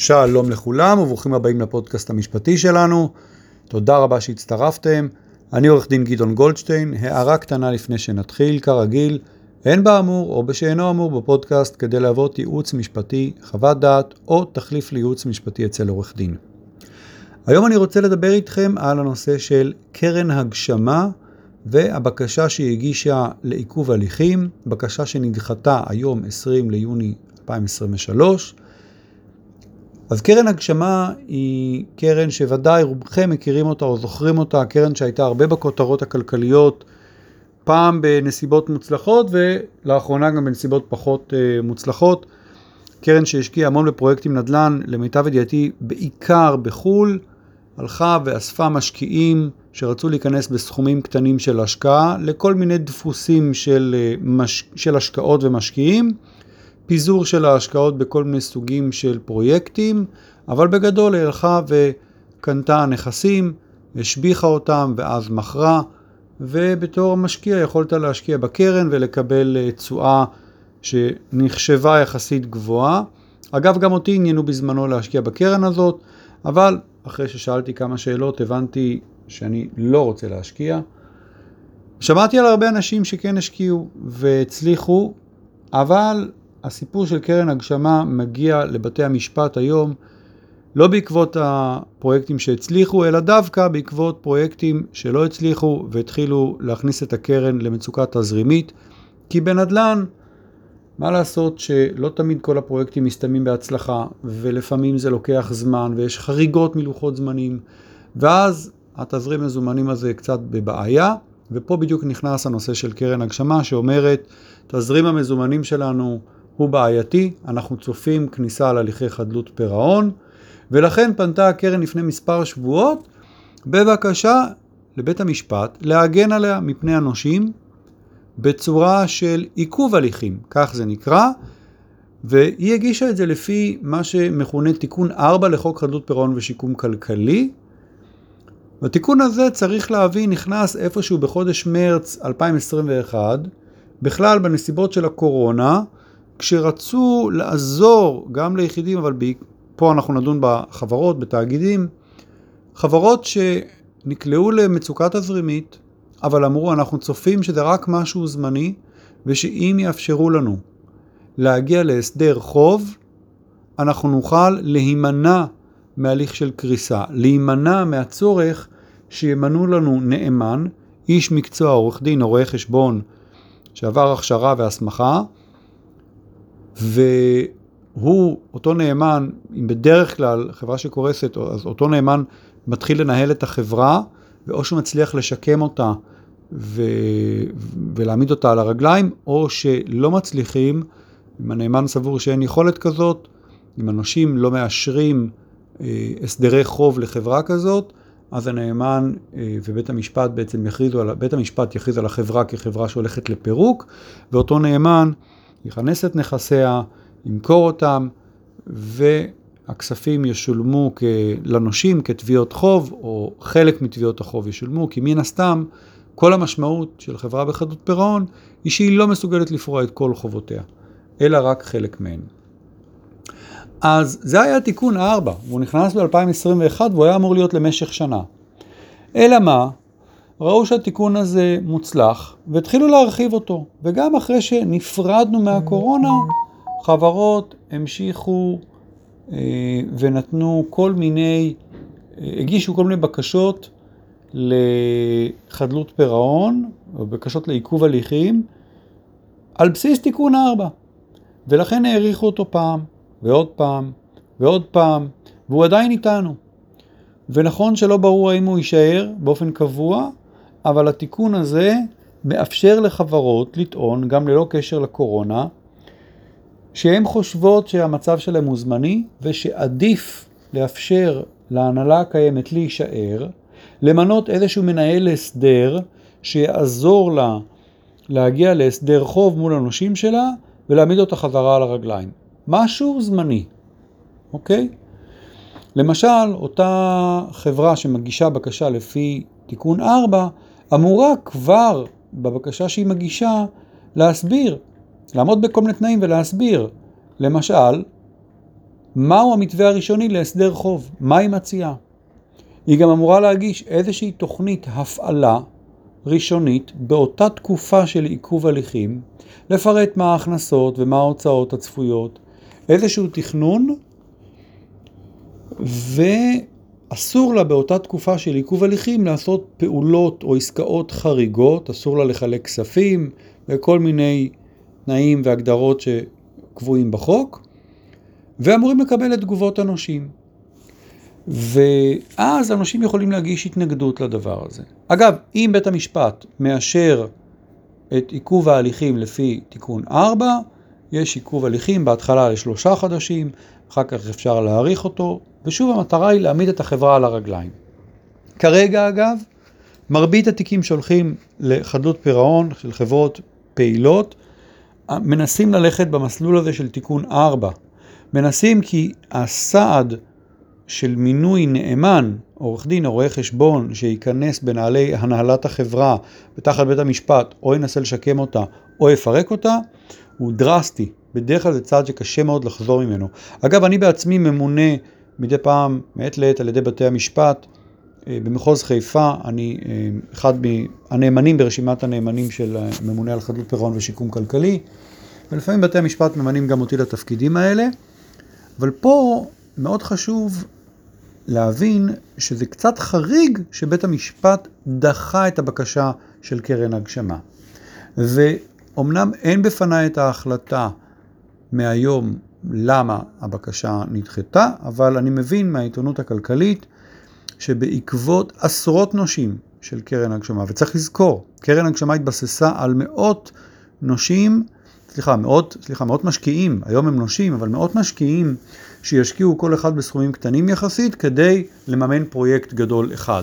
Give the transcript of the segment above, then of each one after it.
שלום לכולם וברוכים הבאים לפודקאסט המשפטי שלנו. תודה רבה שהצטרפתם. אני עורך דין גדעון גולדשטיין. הערה קטנה לפני שנתחיל, כרגיל, אין באמור או בשאינו אמור בפודקאסט כדי להוות ייעוץ משפטי, חוות דעת או תחליף לייעוץ משפטי אצל עורך דין. היום אני רוצה לדבר איתכם על הנושא של קרן הגשמה והבקשה שהיא הגישה לעיכוב הליכים, בקשה שנדחתה היום 20 ליוני 2023. אז קרן הגשמה היא קרן שוודאי רובכם מכירים אותה או זוכרים אותה, קרן שהייתה הרבה בכותרות הכלכליות, פעם בנסיבות מוצלחות ולאחרונה גם בנסיבות פחות uh, מוצלחות. קרן שהשקיעה המון בפרויקטים נדל"ן, למיטב ידיעתי בעיקר בחו"ל, הלכה ואספה משקיעים שרצו להיכנס בסכומים קטנים של השקעה לכל מיני דפוסים של, אה, מש... של השקעות ומשקיעים. פיזור של ההשקעות בכל מיני סוגים של פרויקטים, אבל בגדול היא הלכה וקנתה נכסים, השביחה אותם ואז מכרה, ובתור משקיע יכולת להשקיע בקרן ולקבל אה, תשואה שנחשבה יחסית גבוהה. אגב, גם אותי עניינו בזמנו להשקיע בקרן הזאת, אבל אחרי ששאלתי כמה שאלות הבנתי שאני לא רוצה להשקיע. שמעתי על הרבה אנשים שכן השקיעו והצליחו, אבל הסיפור של קרן הגשמה מגיע לבתי המשפט היום לא בעקבות הפרויקטים שהצליחו, אלא דווקא בעקבות פרויקטים שלא הצליחו והתחילו להכניס את הקרן למצוקה תזרימית, כי בנדל"ן, מה לעשות שלא תמיד כל הפרויקטים מסתיימים בהצלחה, ולפעמים זה לוקח זמן, ויש חריגות מלוחות זמנים, ואז התזרים מזומנים הזה קצת בבעיה, ופה בדיוק נכנס הנושא של קרן הגשמה, שאומרת, תזרים המזומנים שלנו הוא בעייתי, אנחנו צופים כניסה להליכי חדלות פירעון, ולכן פנתה הקרן לפני מספר שבועות בבקשה לבית המשפט להגן עליה מפני הנושים בצורה של עיכוב הליכים, כך זה נקרא, והיא הגישה את זה לפי מה שמכונה תיקון 4 לחוק חדלות פירעון ושיקום כלכלי. והתיקון הזה צריך להבין נכנס איפשהו בחודש מרץ 2021, בכלל בנסיבות של הקורונה, כשרצו לעזור גם ליחידים, אבל פה אנחנו נדון בחברות, בתאגידים, חברות שנקלעו למצוקה תזרימית, אבל אמרו אנחנו צופים שזה רק משהו זמני, ושאם יאפשרו לנו להגיע להסדר חוב, אנחנו נוכל להימנע מהליך של קריסה, להימנע מהצורך שימנו לנו נאמן, איש מקצוע, עורך דין או רואה חשבון שעבר הכשרה והסמכה, והוא, אותו נאמן, אם בדרך כלל חברה שקורסת, אז אותו נאמן מתחיל לנהל את החברה, ואו שהוא מצליח לשקם אותה ו... ולהעמיד אותה על הרגליים, או שלא מצליחים, אם הנאמן סבור שאין יכולת כזאת, אם הנושים לא מאשרים אה, הסדרי חוב לחברה כזאת, אז הנאמן אה, ובית המשפט בעצם יכריזו על, בית המשפט יכריז על החברה כחברה שהולכת לפירוק, ואותו נאמן יכנס את נכסיה, ימכור אותם, והכספים ישולמו לנושים כתביעות חוב, או חלק מתביעות החוב ישולמו, כי מן הסתם כל המשמעות של חברה בחדות פירעון היא שהיא לא מסוגלת לפרוע את כל חובותיה, אלא רק חלק מהן. אז זה היה תיקון 4, והוא נכנס ב-2021 והוא היה אמור להיות למשך שנה. אלא מה? ראו שהתיקון הזה מוצלח והתחילו להרחיב אותו. וגם אחרי שנפרדנו מהקורונה, חברות המשיכו אה, ונתנו כל מיני, אה, הגישו כל מיני בקשות לחדלות פירעון, או בקשות לעיכוב הליכים, על בסיס תיקון 4. ולכן האריכו אותו פעם, ועוד פעם, ועוד פעם, והוא עדיין איתנו. ונכון שלא ברור האם הוא יישאר באופן קבוע, אבל התיקון הזה מאפשר לחברות לטעון, גם ללא קשר לקורונה, שהן חושבות שהמצב שלהם הוא זמני, ושעדיף לאפשר להנהלה הקיימת להישאר, למנות איזשהו מנהל הסדר שיעזור לה להגיע להסדר חוב מול הנושים שלה ולהעמיד אותה חזרה על הרגליים. משהו זמני, אוקיי? למשל, אותה חברה שמגישה בקשה לפי תיקון 4, אמורה כבר בבקשה שהיא מגישה להסביר, לעמוד בכל מיני תנאים ולהסביר. למשל, מהו המתווה הראשוני להסדר חוב? מה היא מציעה? היא גם אמורה להגיש איזושהי תוכנית הפעלה ראשונית באותה תקופה של עיכוב הליכים, לפרט מה ההכנסות ומה ההוצאות הצפויות, איזשהו תכנון, ואסור לה באותה תקופה של עיכוב הליכים לעשות פעולות או עסקאות חריגות, אסור לה לחלק כספים וכל מיני תנאים והגדרות שקבועים בחוק, ואמורים לקבל את תגובות הנושים. ואז אנשים יכולים להגיש התנגדות לדבר הזה. אגב, אם בית המשפט מאשר את עיכוב ההליכים לפי תיקון 4, יש עיכוב הליכים בהתחלה לשלושה חודשים, אחר כך אפשר להאריך אותו, ושוב המטרה היא להעמיד את החברה על הרגליים. כרגע אגב, מרבית התיקים שהולכים לחדלות פירעון של חברות פעילות, מנסים ללכת במסלול הזה של תיקון 4. מנסים כי הסעד של מינוי נאמן, עורך דין או רואה חשבון, שייכנס בנעלי הנהלת החברה ותחת בית המשפט, או ינסה לשקם אותה, או יפרק אותה, הוא דרסטי. בדרך כלל זה צעד שקשה מאוד לחזור ממנו. אגב, אני בעצמי ממונה מדי פעם, מעת לעת, על ידי בתי המשפט. אה, במחוז חיפה, אני אה, אחד מהנאמנים ברשימת הנאמנים של הממונה על חדלות פירעון ושיקום כלכלי, ולפעמים בתי המשפט ממנים גם אותי לתפקידים האלה. אבל פה מאוד חשוב להבין שזה קצת חריג שבית המשפט דחה את הבקשה של קרן הגשמה. ואומנם אין בפניי את ההחלטה מהיום למה הבקשה נדחתה, אבל אני מבין מהעיתונות הכלכלית שבעקבות עשרות נושים של קרן הגשמה, וצריך לזכור, קרן הגשמה התבססה על מאות נושים, סליחה, מאות, סליחה, מאות משקיעים, היום הם נושים, אבל מאות משקיעים שישקיעו כל אחד בסכומים קטנים יחסית כדי לממן פרויקט גדול אחד,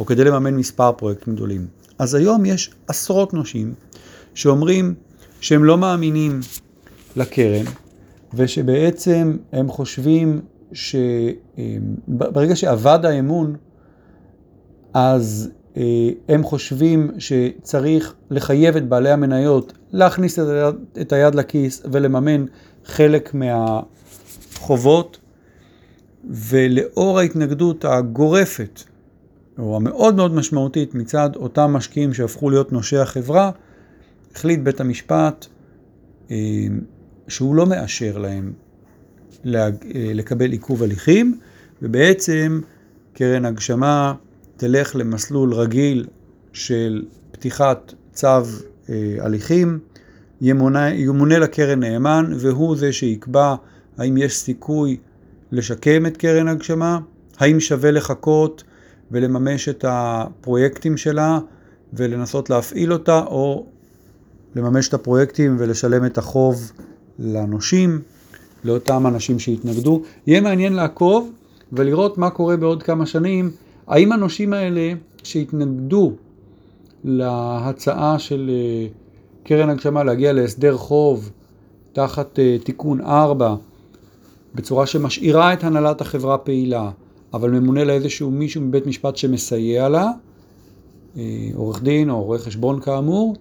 או כדי לממן מספר פרויקטים גדולים. אז היום יש עשרות נושים שאומרים שהם לא מאמינים לקרן, ושבעצם הם חושבים שברגע שאבד האמון, אז אה, הם חושבים שצריך לחייב את בעלי המניות להכניס את היד, את היד לכיס ולממן חלק מה... חובות, ולאור ההתנגדות הגורפת, או המאוד מאוד משמעותית מצד אותם משקיעים שהפכו להיות נושי החברה, החליט בית המשפט אה, שהוא לא מאשר להם אה, לקבל עיכוב הליכים, ובעצם קרן הגשמה תלך למסלול רגיל של פתיחת צו אה, הליכים, ימונה, ימונה לקרן נאמן, והוא זה שיקבע האם יש סיכוי לשקם את קרן הגשמה? האם שווה לחכות ולממש את הפרויקטים שלה ולנסות להפעיל אותה, או לממש את הפרויקטים ולשלם את החוב לנושים, לאותם אנשים שהתנגדו. יהיה מעניין לעקוב ולראות מה קורה בעוד כמה שנים. האם הנושים האלה שהתנגדו להצעה של אה, קרן הגשמה להגיע להסדר חוב תחת אה, תיקון 4 בצורה שמשאירה את הנהלת החברה פעילה, אבל ממונה לה איזשהו מישהו מבית משפט שמסייע לה, אה, עורך דין או רואה חשבון כאמור,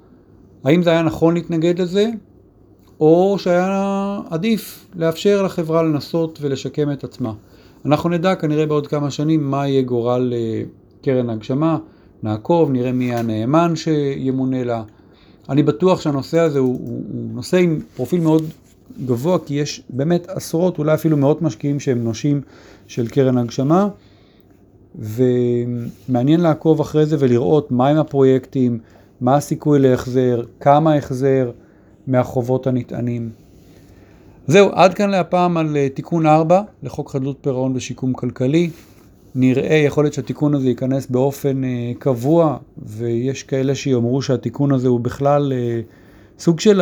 האם זה היה נכון להתנגד לזה, או שהיה עדיף לאפשר לחברה לנסות ולשקם את עצמה. אנחנו נדע כנראה בעוד כמה שנים מה יהיה גורל אה, קרן הגשמה, נעקוב, נראה מי הנאמן שימונה לה. אני בטוח שהנושא הזה הוא, הוא, הוא נושא עם פרופיל מאוד גבוה, כי יש באמת עשרות, אולי אפילו מאות משקיעים שהם נושים של קרן הגשמה, ומעניין לעקוב אחרי זה ולראות מהם הפרויקטים, מה הסיכוי להחזר, כמה החזר מהחובות הנטענים. זהו, עד כאן להפעם על אה, תיקון 4 לחוק חדלות פירעון ושיקום כלכלי. נראה, יכול להיות שהתיקון הזה ייכנס באופן אה, קבוע, ויש כאלה שיאמרו שהתיקון הזה הוא בכלל אה, סוג של.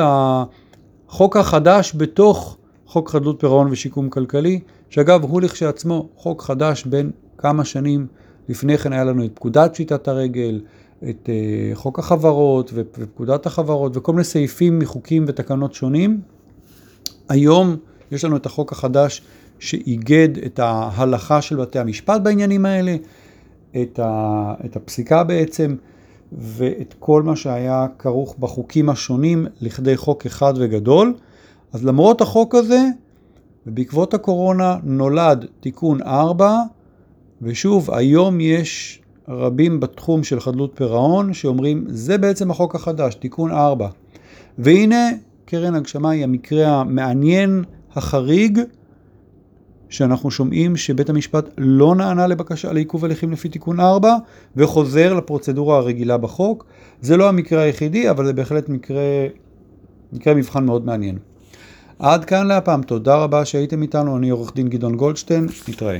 החוק החדש בתוך חוק חדלות פירעון ושיקום כלכלי, שאגב הוא לכשעצמו חוק חדש בין כמה שנים לפני כן היה לנו את פקודת פשיטת הרגל, את uh, חוק החברות ופקודת החברות וכל מיני סעיפים מחוקים ותקנות שונים. היום יש לנו את החוק החדש שאיגד את ההלכה של בתי המשפט בעניינים האלה, את, ה, את הפסיקה בעצם, ואת כל מה שהיה כרוך בחוקים השונים לכדי חוק אחד וגדול. אז למרות החוק הזה, ובעקבות הקורונה נולד תיקון 4, ושוב, היום יש רבים בתחום של חדלות פירעון שאומרים, זה בעצם החוק החדש, תיקון 4. והנה, קרן הגשמה היא המקרה המעניין, החריג, שאנחנו שומעים שבית המשפט לא נענה לבקשה לעיכוב הליכים לפי תיקון 4 וחוזר לפרוצדורה הרגילה בחוק. זה לא המקרה היחידי, אבל זה בהחלט מקרה, מקרה מבחן מאוד מעניין. עד כאן להפעם, תודה רבה שהייתם איתנו, אני עורך דין גדעון גולדשטיין, נתראה.